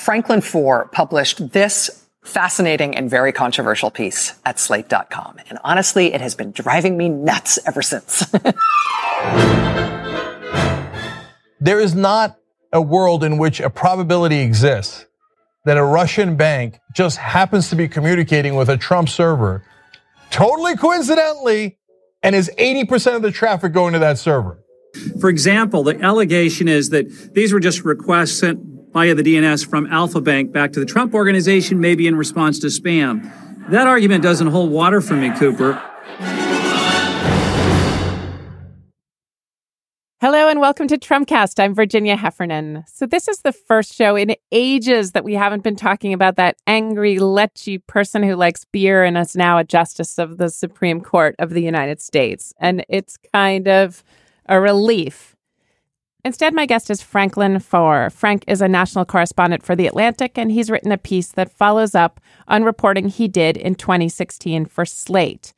Franklin Foer published this fascinating and very controversial piece at slate.com. And honestly, it has been driving me nuts ever since. there is not a world in which a probability exists that a Russian bank just happens to be communicating with a Trump server totally coincidentally and is 80% of the traffic going to that server. For example, the allegation is that these were just requests sent via the DNS from Alfa Bank back to the Trump organization, maybe in response to spam. That argument doesn't hold water for me, Cooper. Hello and welcome to Trumpcast. I'm Virginia Heffernan. So, this is the first show in ages that we haven't been talking about that angry, lechy person who likes beer and is now a justice of the Supreme Court of the United States. And it's kind of a relief Instead, my guest is Franklin Foer. Frank is a national correspondent for The Atlantic, and he's written a piece that follows up on reporting he did in 2016 for Slate.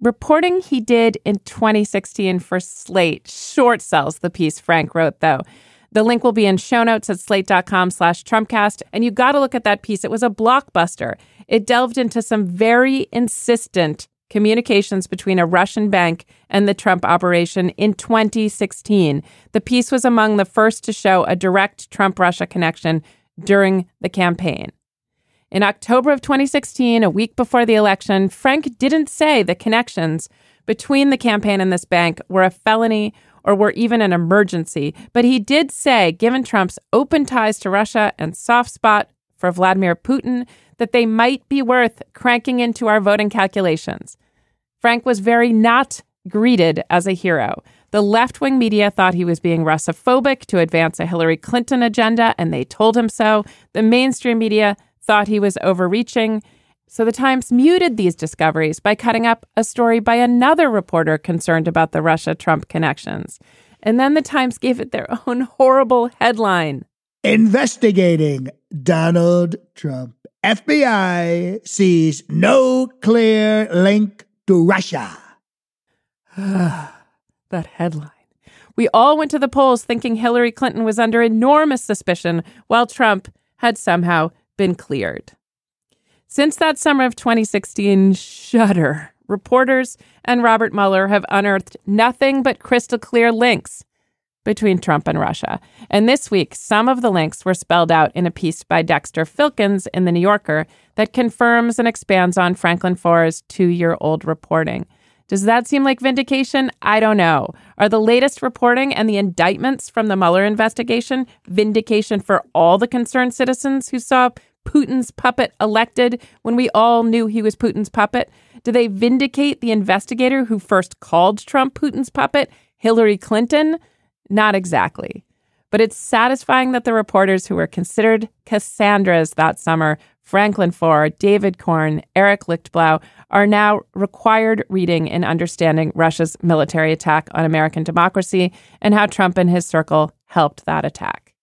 Reporting he did in 2016 for Slate short sells the piece Frank wrote, though. The link will be in show notes at slate.com slash Trumpcast. And you got to look at that piece. It was a blockbuster. It delved into some very insistent communications between a Russian bank and the Trump operation in 2016. The piece was among the first to show a direct Trump Russia connection during the campaign. In October of 2016, a week before the election, Frank didn't say the connections between the campaign and this bank were a felony or were even an emergency, but he did say, given Trump's open ties to Russia and soft spot for Vladimir Putin, that they might be worth cranking into our voting calculations. Frank was very not greeted as a hero. The left wing media thought he was being Russophobic to advance a Hillary Clinton agenda, and they told him so. The mainstream media thought he was overreaching. So the Times muted these discoveries by cutting up a story by another reporter concerned about the Russia Trump connections. And then the Times gave it their own horrible headline Investigating Donald Trump. FBI sees no clear link to Russia. that headline. We all went to the polls thinking Hillary Clinton was under enormous suspicion while Trump had somehow been cleared. Since that summer of 2016, shudder. Reporters and Robert Mueller have unearthed nothing but crystal clear links between Trump and Russia. And this week, some of the links were spelled out in a piece by Dexter Filkins in The New Yorker that confirms and expands on Franklin Foer's two year old reporting. Does that seem like vindication? I don't know. Are the latest reporting and the indictments from the Mueller investigation vindication for all the concerned citizens who saw Putin's puppet elected when we all knew he was Putin's puppet? Do they vindicate the investigator who first called Trump Putin's puppet, Hillary Clinton? Not exactly. But it's satisfying that the reporters who were considered Cassandras that summer, Franklin Foer, David Corn, Eric Lichtblau, are now required reading in understanding Russia's military attack on American democracy and how Trump and his circle helped that attack.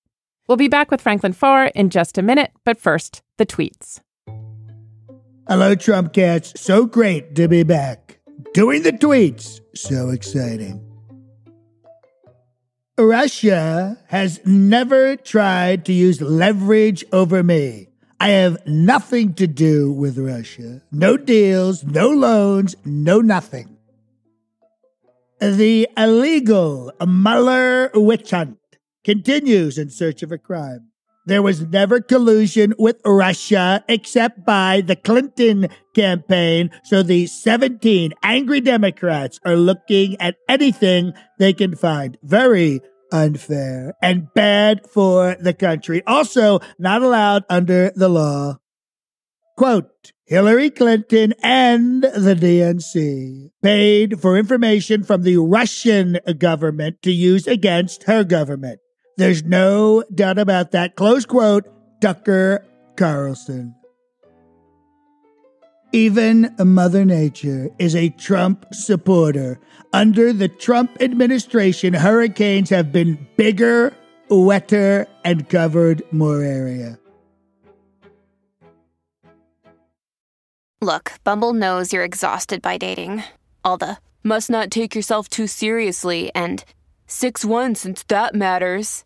We'll be back with Franklin Foer in just a minute, but first, the tweets. Hello, Trump cats. So great to be back. Doing the tweets. So exciting. Russia has never tried to use leverage over me. I have nothing to do with Russia. No deals, no loans, no nothing. The illegal Mueller witch hunt continues in search of a crime. There was never collusion with Russia except by the Clinton campaign. So the 17 angry Democrats are looking at anything they can find. Very unfair and bad for the country. Also not allowed under the law. Quote, Hillary Clinton and the DNC paid for information from the Russian government to use against her government. There's no doubt about that. Close quote. Tucker Carlson. Even Mother Nature is a Trump supporter. Under the Trump administration, hurricanes have been bigger, wetter, and covered more area. Look, Bumble knows you're exhausted by dating. All the must not take yourself too seriously and 6 1 since that matters.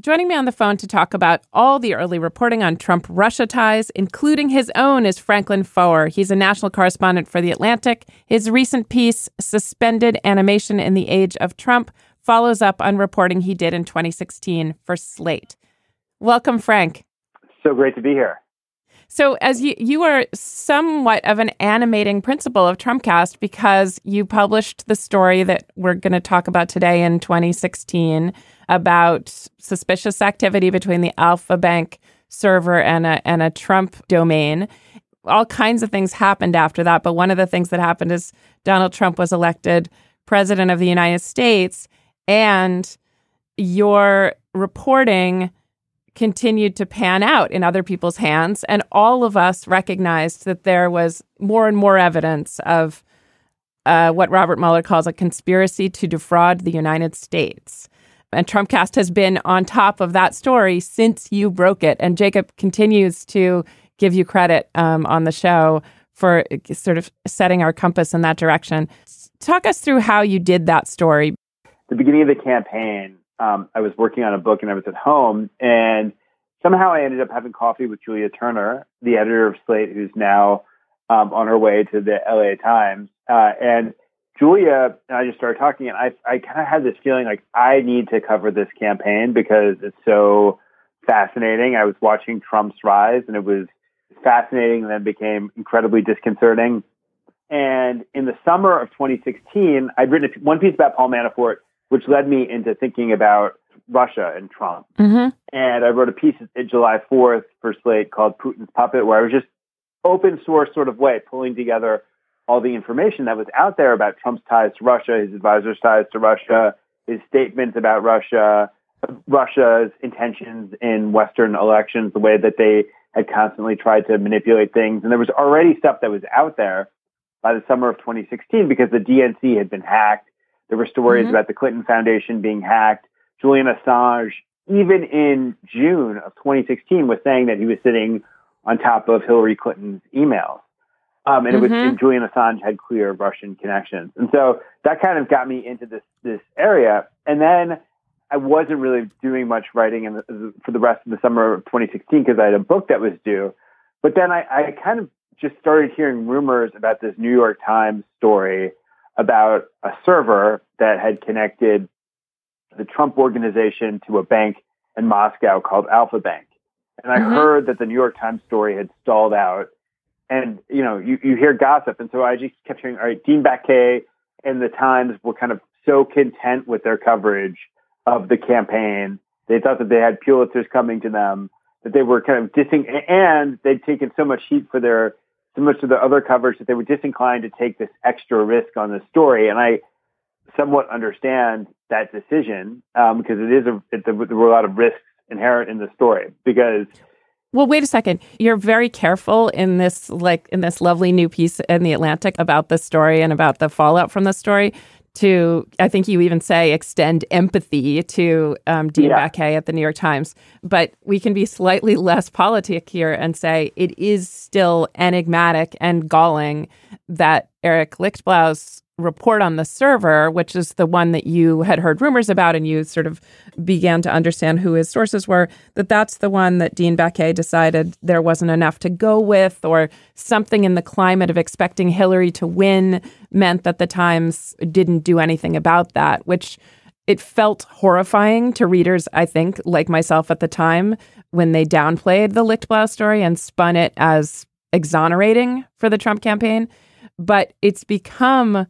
Joining me on the phone to talk about all the early reporting on Trump Russia ties, including his own, is Franklin Foer. He's a national correspondent for The Atlantic. His recent piece, Suspended Animation in the Age of Trump, follows up on reporting he did in 2016 for Slate. Welcome, Frank. So great to be here. So, as you you are somewhat of an animating principle of Trumpcast because you published the story that we're going to talk about today in 2016 about suspicious activity between the Alfa Bank server and a and a Trump domain. All kinds of things happened after that, but one of the things that happened is Donald Trump was elected president of the United States, and your reporting continued to pan out in other people's hands. And all of us recognized that there was more and more evidence of uh, what Robert Mueller calls a conspiracy to defraud the United States. And Trumpcast has been on top of that story since you broke it. And Jacob continues to give you credit um, on the show for sort of setting our compass in that direction. Talk us through how you did that story. The beginning of the campaign, um, I was working on a book and I was at home, and somehow I ended up having coffee with Julia Turner, the editor of Slate, who's now um, on her way to the LA Times. Uh, and Julia and I just started talking, and I, I kind of had this feeling like I need to cover this campaign because it's so fascinating. I was watching Trump's rise, and it was fascinating, and then became incredibly disconcerting. And in the summer of 2016, I'd written a one piece about Paul Manafort which led me into thinking about Russia and Trump. Mm-hmm. And I wrote a piece at July 4th for Slate called Putin's Puppet, where I was just open source sort of way pulling together all the information that was out there about Trump's ties to Russia, his advisors' ties to Russia, his statements about Russia, Russia's intentions in Western elections, the way that they had constantly tried to manipulate things. And there was already stuff that was out there by the summer of 2016 because the DNC had been hacked there were stories mm-hmm. about the Clinton Foundation being hacked. Julian Assange, even in June of 2016, was saying that he was sitting on top of Hillary Clinton's emails. Um, and mm-hmm. it was mm-hmm. and Julian Assange had clear Russian connections, and so that kind of got me into this this area. And then I wasn't really doing much writing in the, for the rest of the summer of 2016 because I had a book that was due. But then I, I kind of just started hearing rumors about this New York Times story about a server that had connected the Trump organization to a bank in Moscow called Alfa Bank. And I mm-hmm. heard that the New York Times story had stalled out. And, you know, you, you hear gossip. And so I just kept hearing, all right, Dean Baquet and the Times were kind of so content with their coverage of the campaign. They thought that they had Pulitzers coming to them, that they were kind of dissing, and they'd taken so much heat for their so much of the other coverage that they were disinclined to take this extra risk on the story. And I somewhat understand that decision um, because it is a, it, there were a lot of risks inherent in the story because well, wait a second. You're very careful in this, like in this lovely new piece in the Atlantic about the story and about the fallout from the story to, I think you even say, extend empathy to um, Dean yeah. Baquet at the New York Times. But we can be slightly less politic here and say it is still enigmatic and galling that Eric Lichtblau's report on the server, which is the one that you had heard rumors about and you sort of began to understand who his sources were, that that's the one that Dean Baquet decided there wasn't enough to go with, or something in the climate of expecting Hillary to win meant that the Times didn't do anything about that, which it felt horrifying to readers, I think, like myself at the time, when they downplayed the Lichtblau story and spun it as exonerating for the Trump campaign. But it's become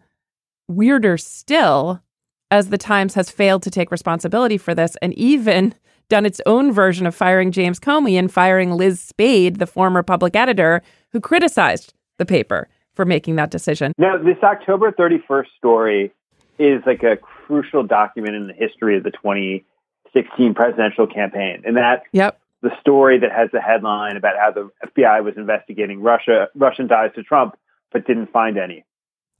weirder still as the Times has failed to take responsibility for this and even done its own version of firing James Comey and firing Liz Spayd, the former public editor who criticized the paper for making that decision. Now, this October 31st story is like a crucial document in the history of the 2016 presidential campaign. And that yep. the story that has the headline about how the FBI was investigating Russia, Russian ties to Trump, but didn't find any.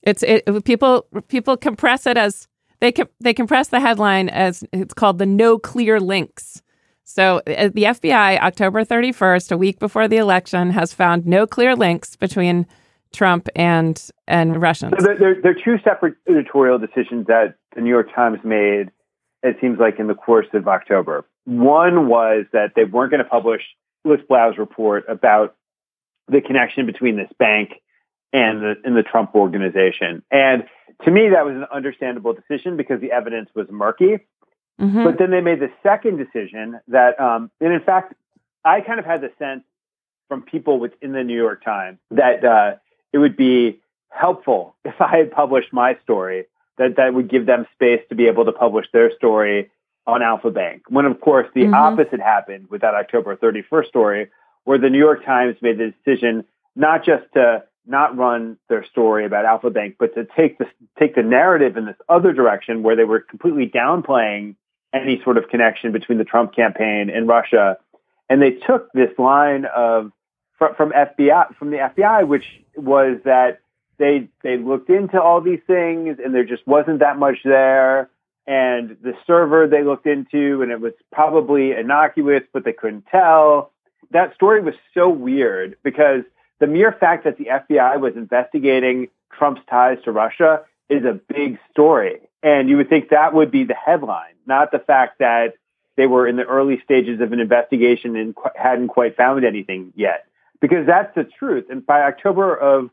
It's it, people people compress it as they they compress the headline as it's called the no clear links. So uh, the FBI, October 31st, a week before the election, has found no clear links between Trump and and Russians. So there, are two separate editorial decisions that the New York Times made. It seems like in the course of October. One was that they weren't going to publish Lichtblau's report about the connection between this bank and the, and the Trump organization. And to me, that was an understandable decision because the evidence was murky. Mm-hmm. But then they made the second decision that, um, and in fact, I kind of had the sense from people within the New York Times that uh, it would be helpful if I had published my story, that that would give them space to be able to publish their story on Alfa Bank. When, of course, the mm-hmm. opposite happened with that October 31st story, where the New York Times made the decision not just to not run their story about Alfa Bank, but to take the take the narrative in this other direction, where they were completely downplaying any sort of connection between the Trump campaign and Russia, and they took this line of from, from FBI from the FBI, which was that they they looked into all these things and there just wasn't that much there. And the server they looked into and it was probably innocuous, but they couldn't tell. That story was so weird because the mere fact that the FBI was investigating Trump's ties to Russia is a big story. And you would think that would be the headline, not the fact that they were in the early stages of an investigation and qu- hadn't quite found anything yet. Because that's the truth. And by October of,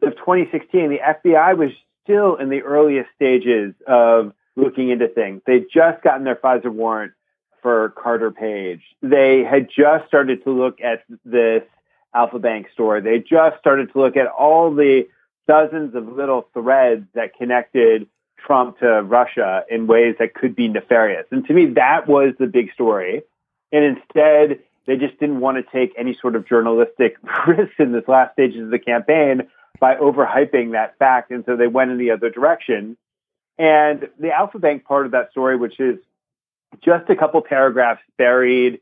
of 2016, the FBI was still in the earliest stages of looking into things. They'd just gotten their FISA warrant for Carter Page. They had just started to look at this Alfa Bank store. They just started to look at all the dozens of little threads that connected Trump to Russia in ways that could be nefarious. And to me, that was the big story. And instead, they just didn't want to take any sort of journalistic risk in this last stages of the campaign by overhyping that fact. And so they went in the other direction. And the Alfa Bank part of that story, which is just a couple paragraphs buried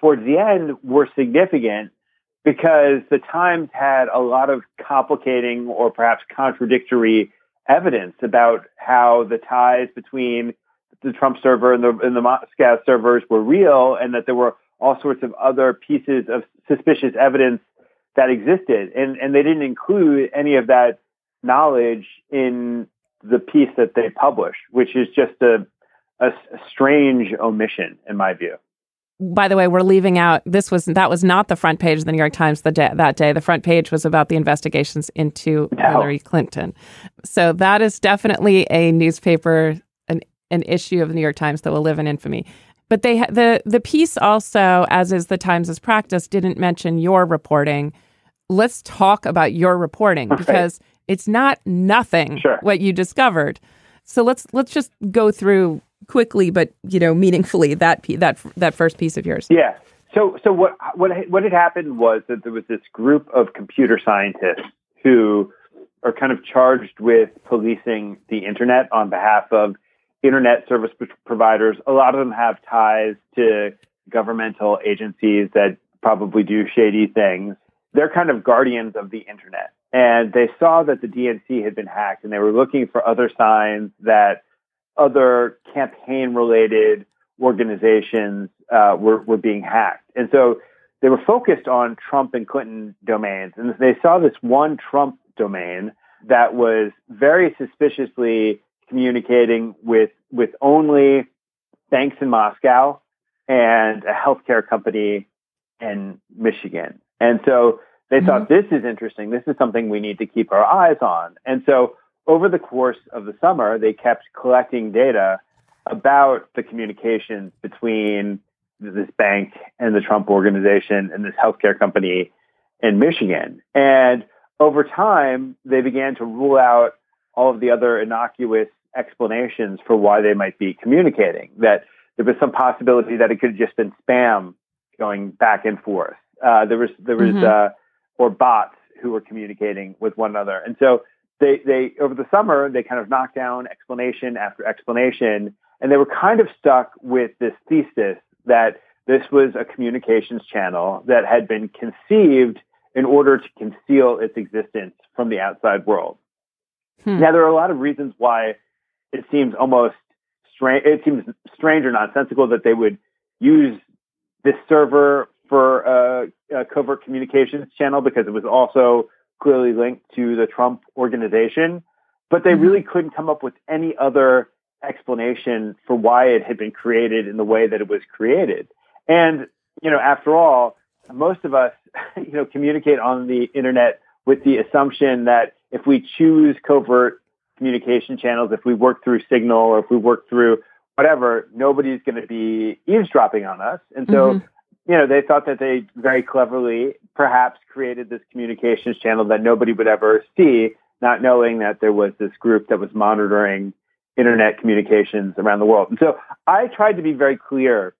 towards the end, were significant because the Times had a lot of complicating or perhaps contradictory evidence about how the ties between the Trump server and the, and the Moscow servers were real and that there were all sorts of other pieces of suspicious evidence that existed. And, and they didn't include any of that knowledge in the piece that they published, which is just a, a, a strange omission in my view by the way, we're leaving out this was that was not the front page of the New York Times the day, that day. The front page was about the investigations into no. Hillary Clinton. So that is definitely a newspaper an an issue of the New York Times that will live in infamy. But they the the piece also, as is the Times' practice, didn't mention your reporting. Let's talk about your reporting because it's not nothing sure. what you discovered. So let's let's just go through quickly but you know meaningfully that that that first piece of yours. Yeah. So so what what what had happened was that there was this group of computer scientists who are kind of charged with policing the internet on behalf of internet service providers. A lot of them have ties to governmental agencies that probably do shady things. They're kind of guardians of the internet. And they saw that the DNC had been hacked and they were looking for other signs that other campaign related organizations uh, were, were being hacked. And so they were focused on Trump and Clinton domains. And they saw this one Trump domain that was very suspiciously communicating with, with only banks in Moscow and a healthcare company in Michigan. And so they mm-hmm. thought this is interesting. This is something we need to keep our eyes on. And so over the course of the summer, they kept collecting data about the communications between this bank and the Trump organization and this healthcare company in Michigan. And over time, they began to rule out all of the other innocuous explanations for why they might be communicating. That there was some possibility that it could have just been spam going back and forth. Uh, there was there was mm-hmm. uh, or bots who were communicating with one another, and so they they over the summer they kind of knocked down explanation after explanation, and they were kind of stuck with this thesis that this was a communications channel that had been conceived in order to conceal its existence from the outside world. Hmm. Now, there are a lot of reasons why it seems almost strange. It seems strange or nonsensical that they would use this server for a, a covert communications channel because it was also clearly linked to the Trump organization. But they mm-hmm. really couldn't come up with any other explanation for why it had been created in the way that it was created. And, you know, after all, most of us, you know, communicate on the internet with the assumption that if we choose covert communication channels, if we work through Signal or if we work through whatever, nobody's going to be eavesdropping on us. And so, mm-hmm. You know, they thought that they very cleverly perhaps created this communications channel that nobody would ever see, not knowing that there was this group that was monitoring internet communications around the world. And so I tried to be very clear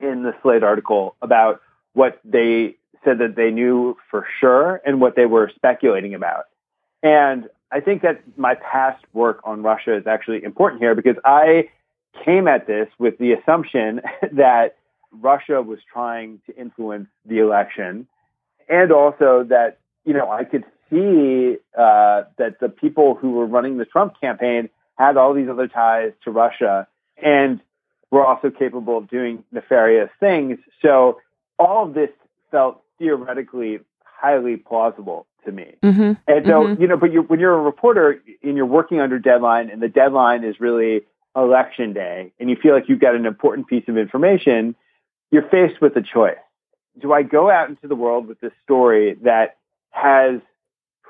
in the Slate article about what they said that they knew for sure and what they were speculating about. And I think that my past work on Russia is actually important here because I came at this with the assumption that Russia was trying to influence the election and also that, you know, I could see uh, that the people who were running the Trump campaign had all these other ties to Russia and were also capable of doing nefarious things. So all of this felt theoretically highly plausible to me. Mm-hmm. And so, mm-hmm. you know, but you're, when you're a reporter and you're working under deadline and the deadline is really election day and you feel like you've got an important piece of information, you're faced with a choice. Do I go out into the world with this story that has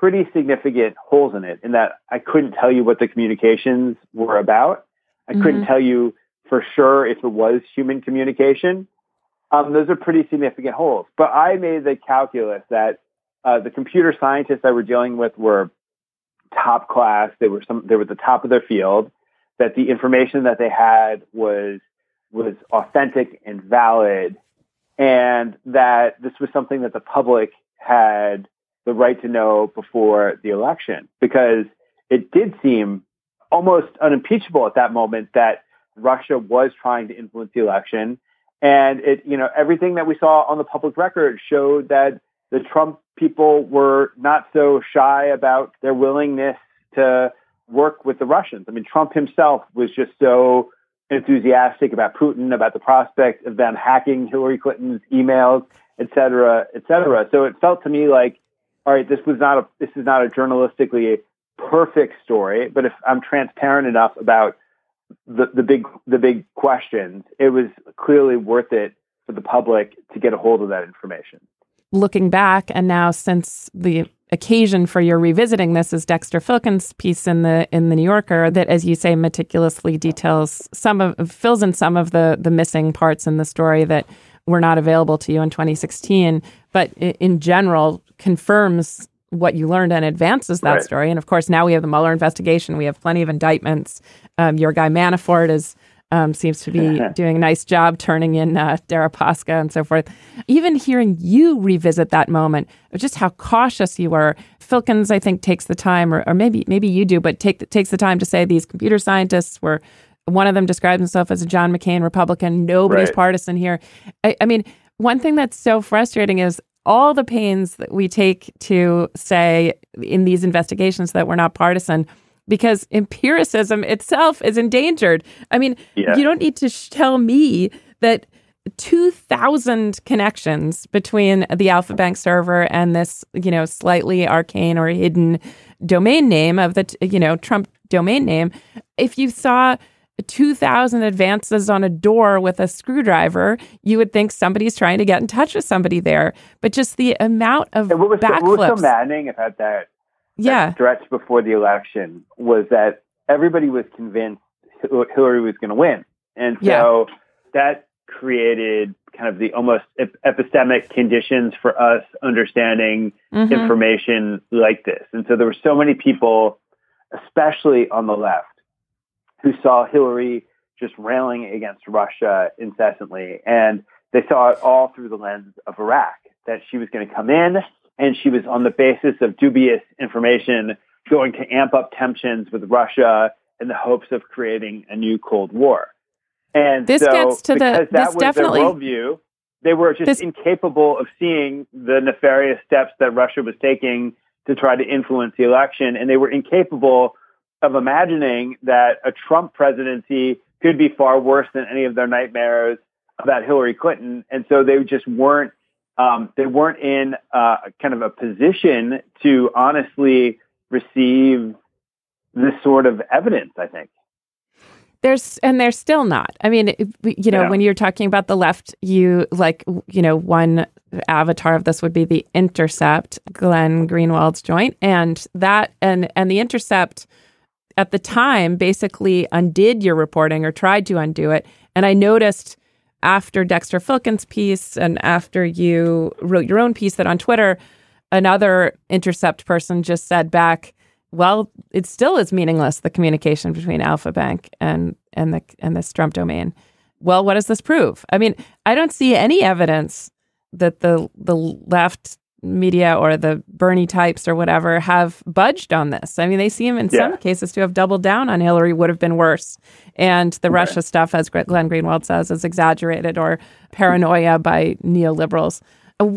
pretty significant holes in it in that I couldn't tell you what the communications were about. I mm-hmm. couldn't tell you for sure if it was human communication. Um, those are pretty significant holes. But I made the calculus that uh, the computer scientists I were dealing with were top class. They were some. They were at the top of their field. That the information that they had was was authentic and valid, and that this was something that the public had the right to know before the election because it did seem almost unimpeachable at that moment that Russia was trying to influence the election. And it, you know, everything that we saw on the public record showed that the Trump people were not so shy about their willingness to work with the Russians. I mean, Trump himself was just so enthusiastic about Putin, about the prospect of them hacking Hillary Clinton's emails, et cetera, et cetera. So it felt to me like all right, this was not a this is not a journalistically perfect story, but if I'm transparent enough about the, the big the big questions, it was clearly worth it for the public to get a hold of that information. Looking back, and now since the occasion for your revisiting this is Dexter Filkins' piece in the in the New Yorker that, as you say, meticulously details some of fills in some of the the missing parts in the story that were not available to you in 2016. But in general, confirms what you learned and advances that right. story. And of course, now we have the Mueller investigation. We have plenty of indictments. Um, your guy Manafort is um, seems to be doing a nice job turning in uh, Deripaska and so forth. Even hearing you revisit that moment of just how cautious you were, Filkins, I think, takes the time, or, or maybe maybe you do, but take takes the time to say these computer scientists were. One of them describes himself as a John McCain Republican. Nobody's right. partisan here. I, I mean, one thing that's so frustrating is all the pains that we take to say in these investigations that we're not partisan because empiricism itself is endangered. I mean, yeah. you don't need to sh- tell me that 2,000 connections between the Alfa Bank server and this, you know, slightly arcane or hidden domain name of the, you know, Trump domain name. If you saw 2,000 advances on a door with a screwdriver, you would think somebody's trying to get in touch with somebody there. But just the amount of was backflips. So, what was so maddening about that, yeah. stretch before the election was that everybody was convinced Hillary was going to win. And so yeah. that created kind of the almost epistemic conditions for us understanding mm-hmm. information like this. And so there were so many people, especially on the left, who saw Hillary just railing against Russia incessantly. And they saw it all through the lens of Iraq, that she was going to come in and she was on the basis of dubious information going to amp up tensions with Russia in the hopes of creating a new Cold War. And this so, gets to the that this was definitely their worldview, they were just This- incapable of seeing the nefarious steps that Russia was taking to try to influence the election, and they were incapable of imagining that a Trump presidency could be far worse than any of their nightmares about Hillary Clinton, and so they just weren't um, they weren't in uh, kind of a position to honestly receive this sort of evidence. I think. There's and they're still not. I mean, you know, Yeah. when you're talking about the left, you like, you know, one avatar of this would be the Intercept, Glenn Greenwald's joint, and that and and the Intercept at the time basically undid your reporting or tried to undo it. And I noticed after Dexter Filkins' piece and after you wrote your own piece that on Twitter, another Intercept person just said back, well, it still is meaningless the communication between Alfa Bank and and the and this Trump domain. Well, what does this prove? I mean, I don't see any evidence that the the left media or the Bernie types or whatever have budged on this. I mean, they seem in some cases to have doubled down on Hillary would have been worse. And the Russia stuff, as Glenn Greenwald says, is exaggerated or paranoia by neoliberals.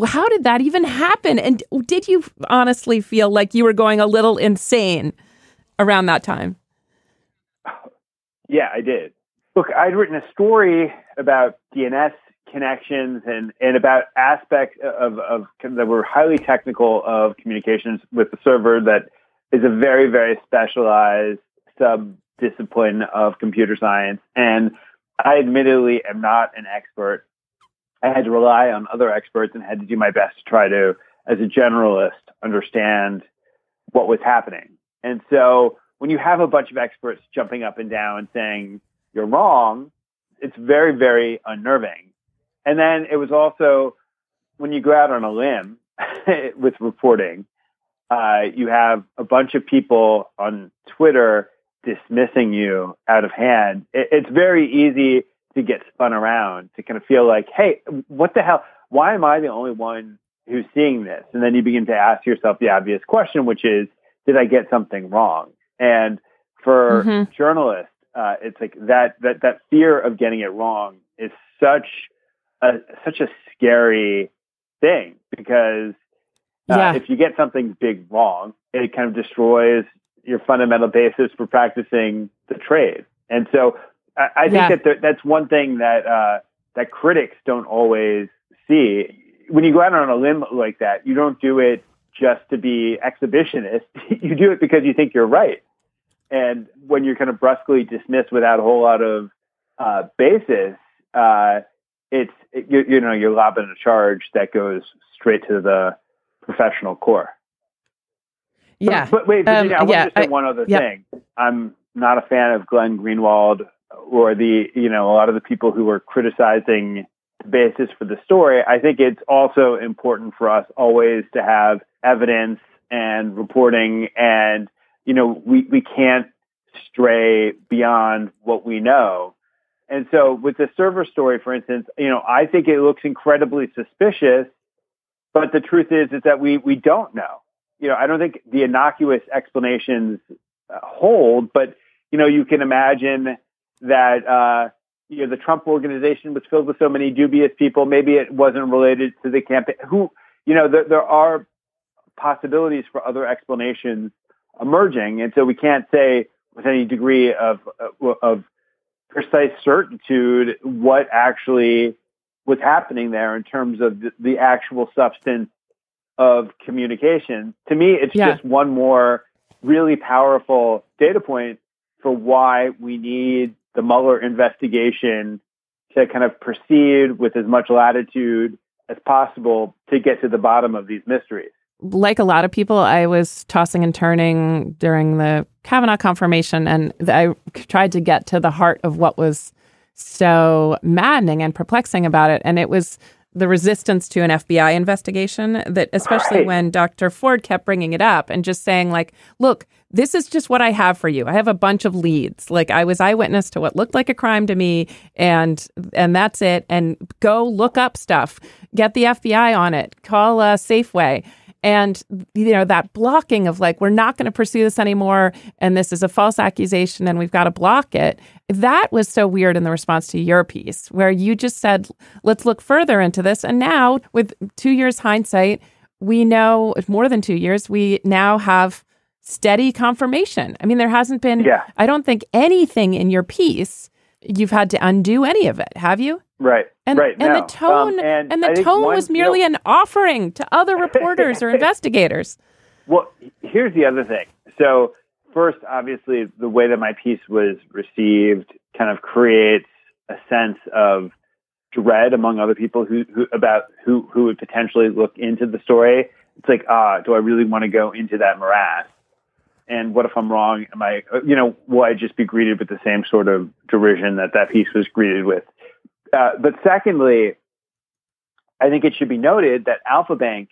How did that even happen? And did you honestly feel like you were going a little insane around that time? Yeah, I did. Look, I'd written a story about DNS connections and, and about aspects of, of that were highly technical of communications with the server that is a very, very specialized sub discipline of computer science. And I admittedly am not an expert. I had to rely on other experts and had to do my best to try to, as a generalist, understand what was happening. And so when you have a bunch of experts jumping up and down saying you're wrong, it's very, very unnerving. And then it was also when you go out on a limb with reporting, uh, you have a bunch of people on Twitter dismissing you out of hand. It, it's very easy to get spun around to kind of feel like, hey, what the hell? Why am I the only one who's seeing this? And then you begin to ask yourself the obvious question, which is, did I get something wrong? And for Mhm. journalists, uh, it's like that that that fear of getting it wrong is such a such a scary thing because uh, Yeah. if you get something big wrong, it kind of destroys your fundamental basis for practicing the trade. And so I, I think Yeah. that there, that's one thing that uh, that critics don't always see. When you go out on a limb like that, you don't do it just to be exhibitionist. you do it because you think you're right. And when you're kind of brusquely dismissed without a whole lot of uh, basis, uh, it's it, you, you know you're lobbing a charge that goes straight to the professional core. Yeah. But, wait, Virginia, Um, I want yeah, to say I- one other yeah. thing. I'm not a fan of Glenn Greenwald or the, you know, a lot of the people who are criticizing the basis for the story. I think it's also important for us always to have evidence and reporting and, you know, we, we can't stray beyond what we know. And so with the server story, for instance, you know, I think it looks incredibly suspicious, but the truth is, is that we, we don't know you know, I don't think the innocuous explanations uh, hold, but you know, you can imagine that uh, you know the Trump organization was filled with so many dubious people. Maybe it wasn't related to the campaign. Who, you know, there, there are possibilities for other explanations emerging, and so we can't say with any degree of of precise certitude what actually was happening there in terms of the, the actual substance of communication. To me, it's Yeah. just one more really powerful data point for why we need the Mueller investigation to kind of proceed with as much latitude as possible to get to the bottom of these mysteries. Like a lot of people, I was tossing and turning during the Kavanaugh confirmation, and I tried to get to the heart of what was so maddening and perplexing about it. And it was the resistance to an FBI investigation that especially Right. when Dr. Ford kept bringing it up and just saying like, look, this is just what I have for you. I have a bunch of leads. Like I was eyewitness to what looked like a crime to me and and that's it and go look up stuff. Get the FBI on it. Call uh, Safeway. And you know that blocking of like we're not going to pursue this anymore and this is a false accusation and we've got to block it. That was so weird in the response to your piece where you just said let's look further into this and now with 2 years hindsight we know more than 2 years we now have steady confirmation. I mean there hasn't been Yeah. I don't think anything in your piece you've had to undo any of it, have you? Right. And, right. and no. the tone Um, and, and, the tone one- was you know, merely an offering to other reporters or investigators. Well, here's the other thing. So, first, obviously, the way that my piece was received kind of creates a sense of dread among other people who, who about who who would potentially look into the story. It's like, ah, do I really want to go into that morass? And what if I'm wrong? Am I, you know, will I just be greeted with the same sort of derision that that piece was greeted with? Uh, but secondly, I think it should be noted that Alfa Bank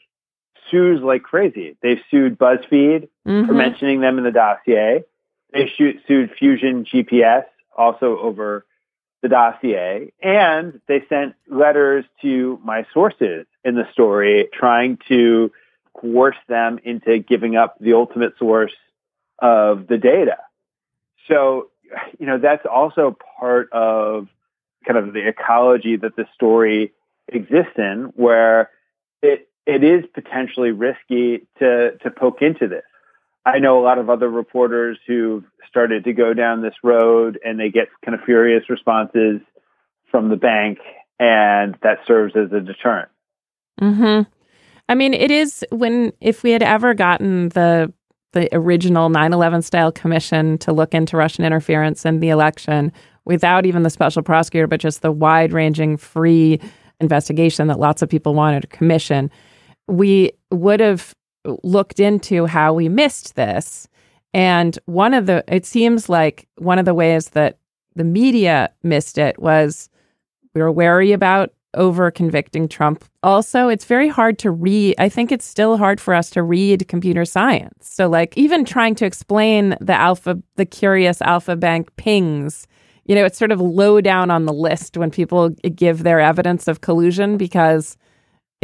sues like crazy. They've sued BuzzFeed for Mhm. mentioning them in the dossier. They shoot, sued Fusion GPS also over the dossier. And they sent letters to my sources in the story trying to coerce them into giving up the ultimate source of the data. So, you know, that's also part of kind of the ecology that the story exists in, where it it is potentially risky to to poke into this. I know a lot of other reporters who've started to go down this road and they get kind of furious responses from the bank, and that serves as a deterrent. hmm I mean, it is when if we had ever gotten the the original 9/11 style commission to look into Russian interference in the election without even the special prosecutor, but just the wide ranging free investigation that lots of people wanted a commission, we would have looked into how we missed this. And one of the, it seems like one of the ways that the media missed it was we were wary about over convicting Trump. Also, it's very hard to read. I think it's still hard for us to read computer science. So, like, even trying to explain the alpha, the curious alpha bank pings, you know, it's sort of low down on the list when people give their evidence of collusion because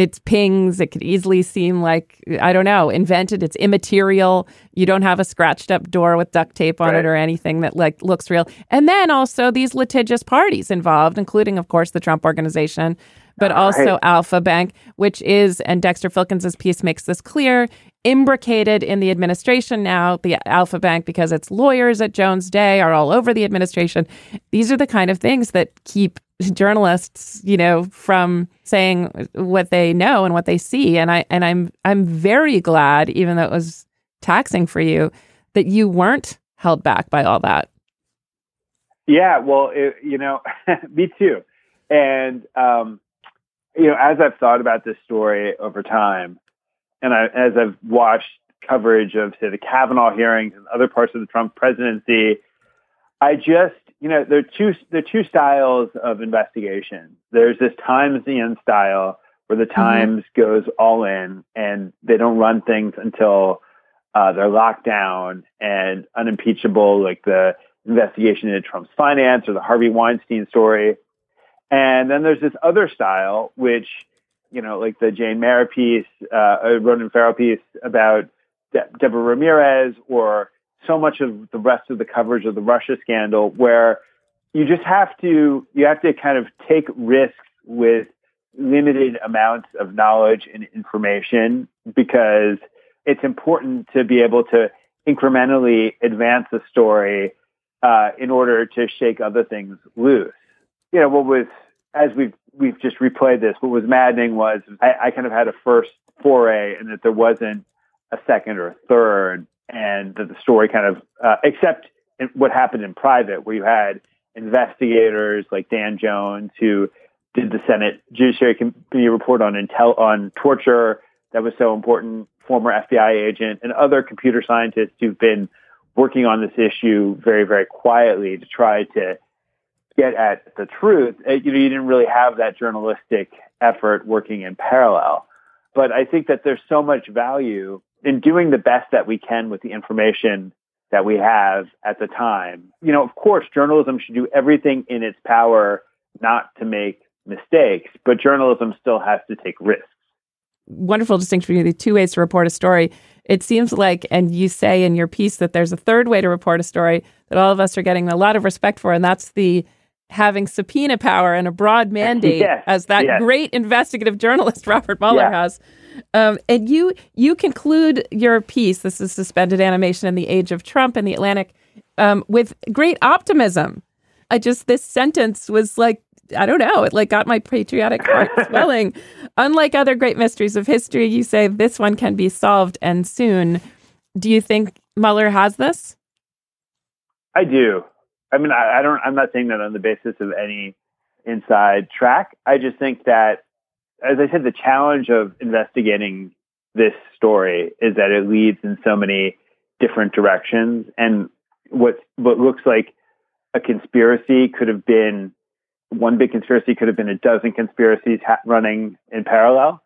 it's pings. It could easily seem like, I don't know, invented. It's immaterial. You don't have a scratched up door with duct tape on Right. it or anything that like looks real. And then also these litigious parties involved, including, of course, the Trump organization, but also Right. Alfa Bank, which is, and Dexter Filkins' piece makes this clear, imbricated in the administration now, the Alfa Bank, because its lawyers at Jones Day are all over the administration. These are the kind of things that keep journalists, you know, from saying what they know and what they see. And I and I'm I'm very glad, even though it was taxing for you, that you weren't held back by all that. Yeah, well, it, you know, me too. And um, you know, as I've thought about this story over time, and I, as I've watched coverage of say the Kavanaugh hearings and other parts of the Trump presidency, I just you know there are two there are two styles of investigation. There's this Timesian style where the Times goes all in and they don't run things until uh, they're locked down and unimpeachable, like the investigation into Trump's finance or the Harvey Weinstein story. And then there's this other style, which, you know, like the Jane Mayer piece, uh, uh, Ronan Farrow piece about De- Deborah Ramirez, or so much of the rest of the coverage of the Russia scandal, where you just have to you have to kind of take risks with limited amounts of knowledge and information because it's important to be able to incrementally advance the story uh, in order to shake other things loose. You know, what was as we've we've just replayed this, what was maddening was I, I kind of had a first foray and that there wasn't a second or a third, and that the story kind of uh, except what happened in private, where you had investigators like Dan Jones who did the Senate Judiciary Committee report on intel on torture that was so important, former FBI agent, and other computer scientists who've been working on this issue very, very quietly to try to get at the truth, uh, you know, you didn't really have that journalistic effort working in parallel. But I think that there's so much value in doing the best that we can with the information that we have at the time. You know, of course, journalism should do everything in its power not to make mistakes, but journalism still has to take risks. Wonderful distinction between the two ways to report a story. It seems like, and you say in your piece that there's a third way to report a story that all of us are getting a lot of respect for, and that's the having subpoena power and a broad mandate, yes, as that yes. great investigative journalist Robert Mueller Yeah. has. Um, and you you conclude your piece. This is suspended animation in the age of Trump in the Atlantic um, with great optimism. I just this sentence was like I don't know. It like got my patriotic heart swelling. Unlike other great mysteries of history, you say this one can be solved and soon. Do you think Mueller has this? I do. I mean, I, I don't. I'm not saying that on the basis of any inside track. I just think that, as I said, the challenge of investigating this story is that it leads in so many different directions, and what what looks like a conspiracy could have been one big conspiracy could have been a dozen conspiracies ha- running in parallel.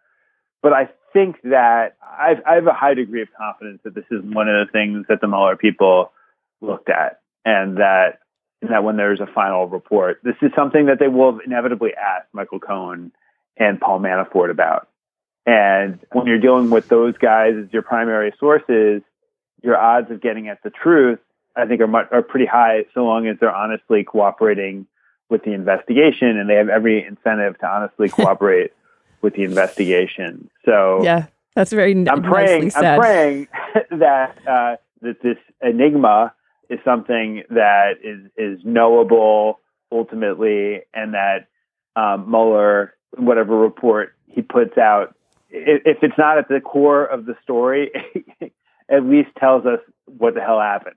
But I think that I've, I have a high degree of confidence that this is one of the things that the Mueller people looked at, and that that when there's a final report, this is something that they will inevitably ask Michael Cohen and Paul Manafort about. And when you're dealing with those guys as your primary sources, your odds of getting at the truth, I think, are much, are pretty high, so long as they're honestly cooperating with the investigation, and they have every incentive to honestly cooperate with the investigation. So Yeah, that's very n- I'm nicely praying. said. I'm praying that uh, that this enigma is something that is is knowable ultimately, and that um, Mueller, whatever report he puts out, if, if it's not at the core of the story, at least tells us what the hell happened.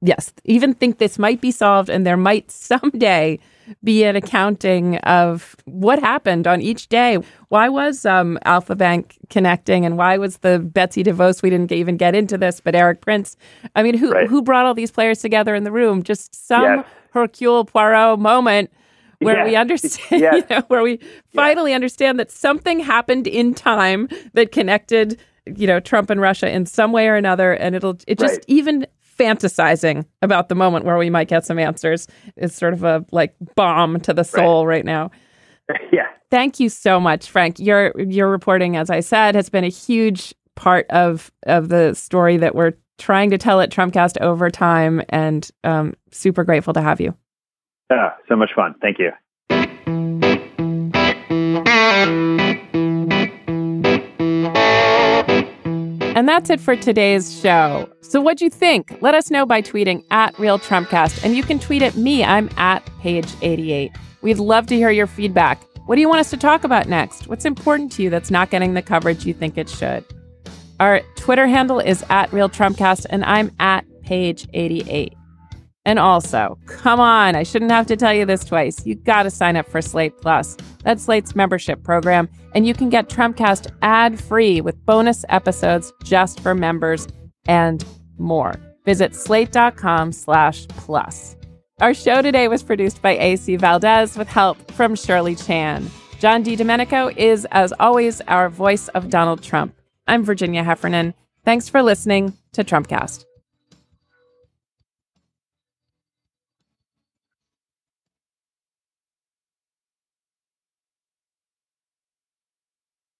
Yes, even think this might be solved and there might someday be an accounting of what happened on each day. Why was um, Alfa Bank connecting and why was the Betsy DeVos? We didn't even get into this, but Erik Prince. I mean, who, Right. who brought all these players together in the room? Just some Yes. Hercule Poirot moment where Yes. we understand, Yes. you know, where we finally understand that something happened in time that connected, you know, Trump and Russia in some way or another, and it'll it just Right. even fantasizing about the moment where we might get some answers is sort of a like bomb to the soul right, now. yeah. Thank you so much, Frank. Your your reporting, as I said, has been a huge part of of the story that we're trying to tell at Trumpcast over time, and um, super grateful to have you. Oh, so much fun. Thank you. And that's it for today's show. So, what'd you think? Let us know by tweeting at Real Trumpcast. And you can tweet at me. I'm at page88. We'd love to hear your feedback. What do you want us to talk about next? What's important to you that's not getting the coverage you think it should? Our Twitter handle is at Real Trumpcast, and I'm at page88. And also, come on, I shouldn't have to tell you this twice. You got to sign up for Slate Plus. That's Slate's membership program, and you can get Trumpcast ad free with bonus episodes just for members and more. Visit slate.com slash plus. Our show today was produced by AC Valdez with help from Shirley Chan. John Di Domenico is, as always, our voice of Donald Trump. I'm Virginia Heffernan. Thanks for listening to Trumpcast.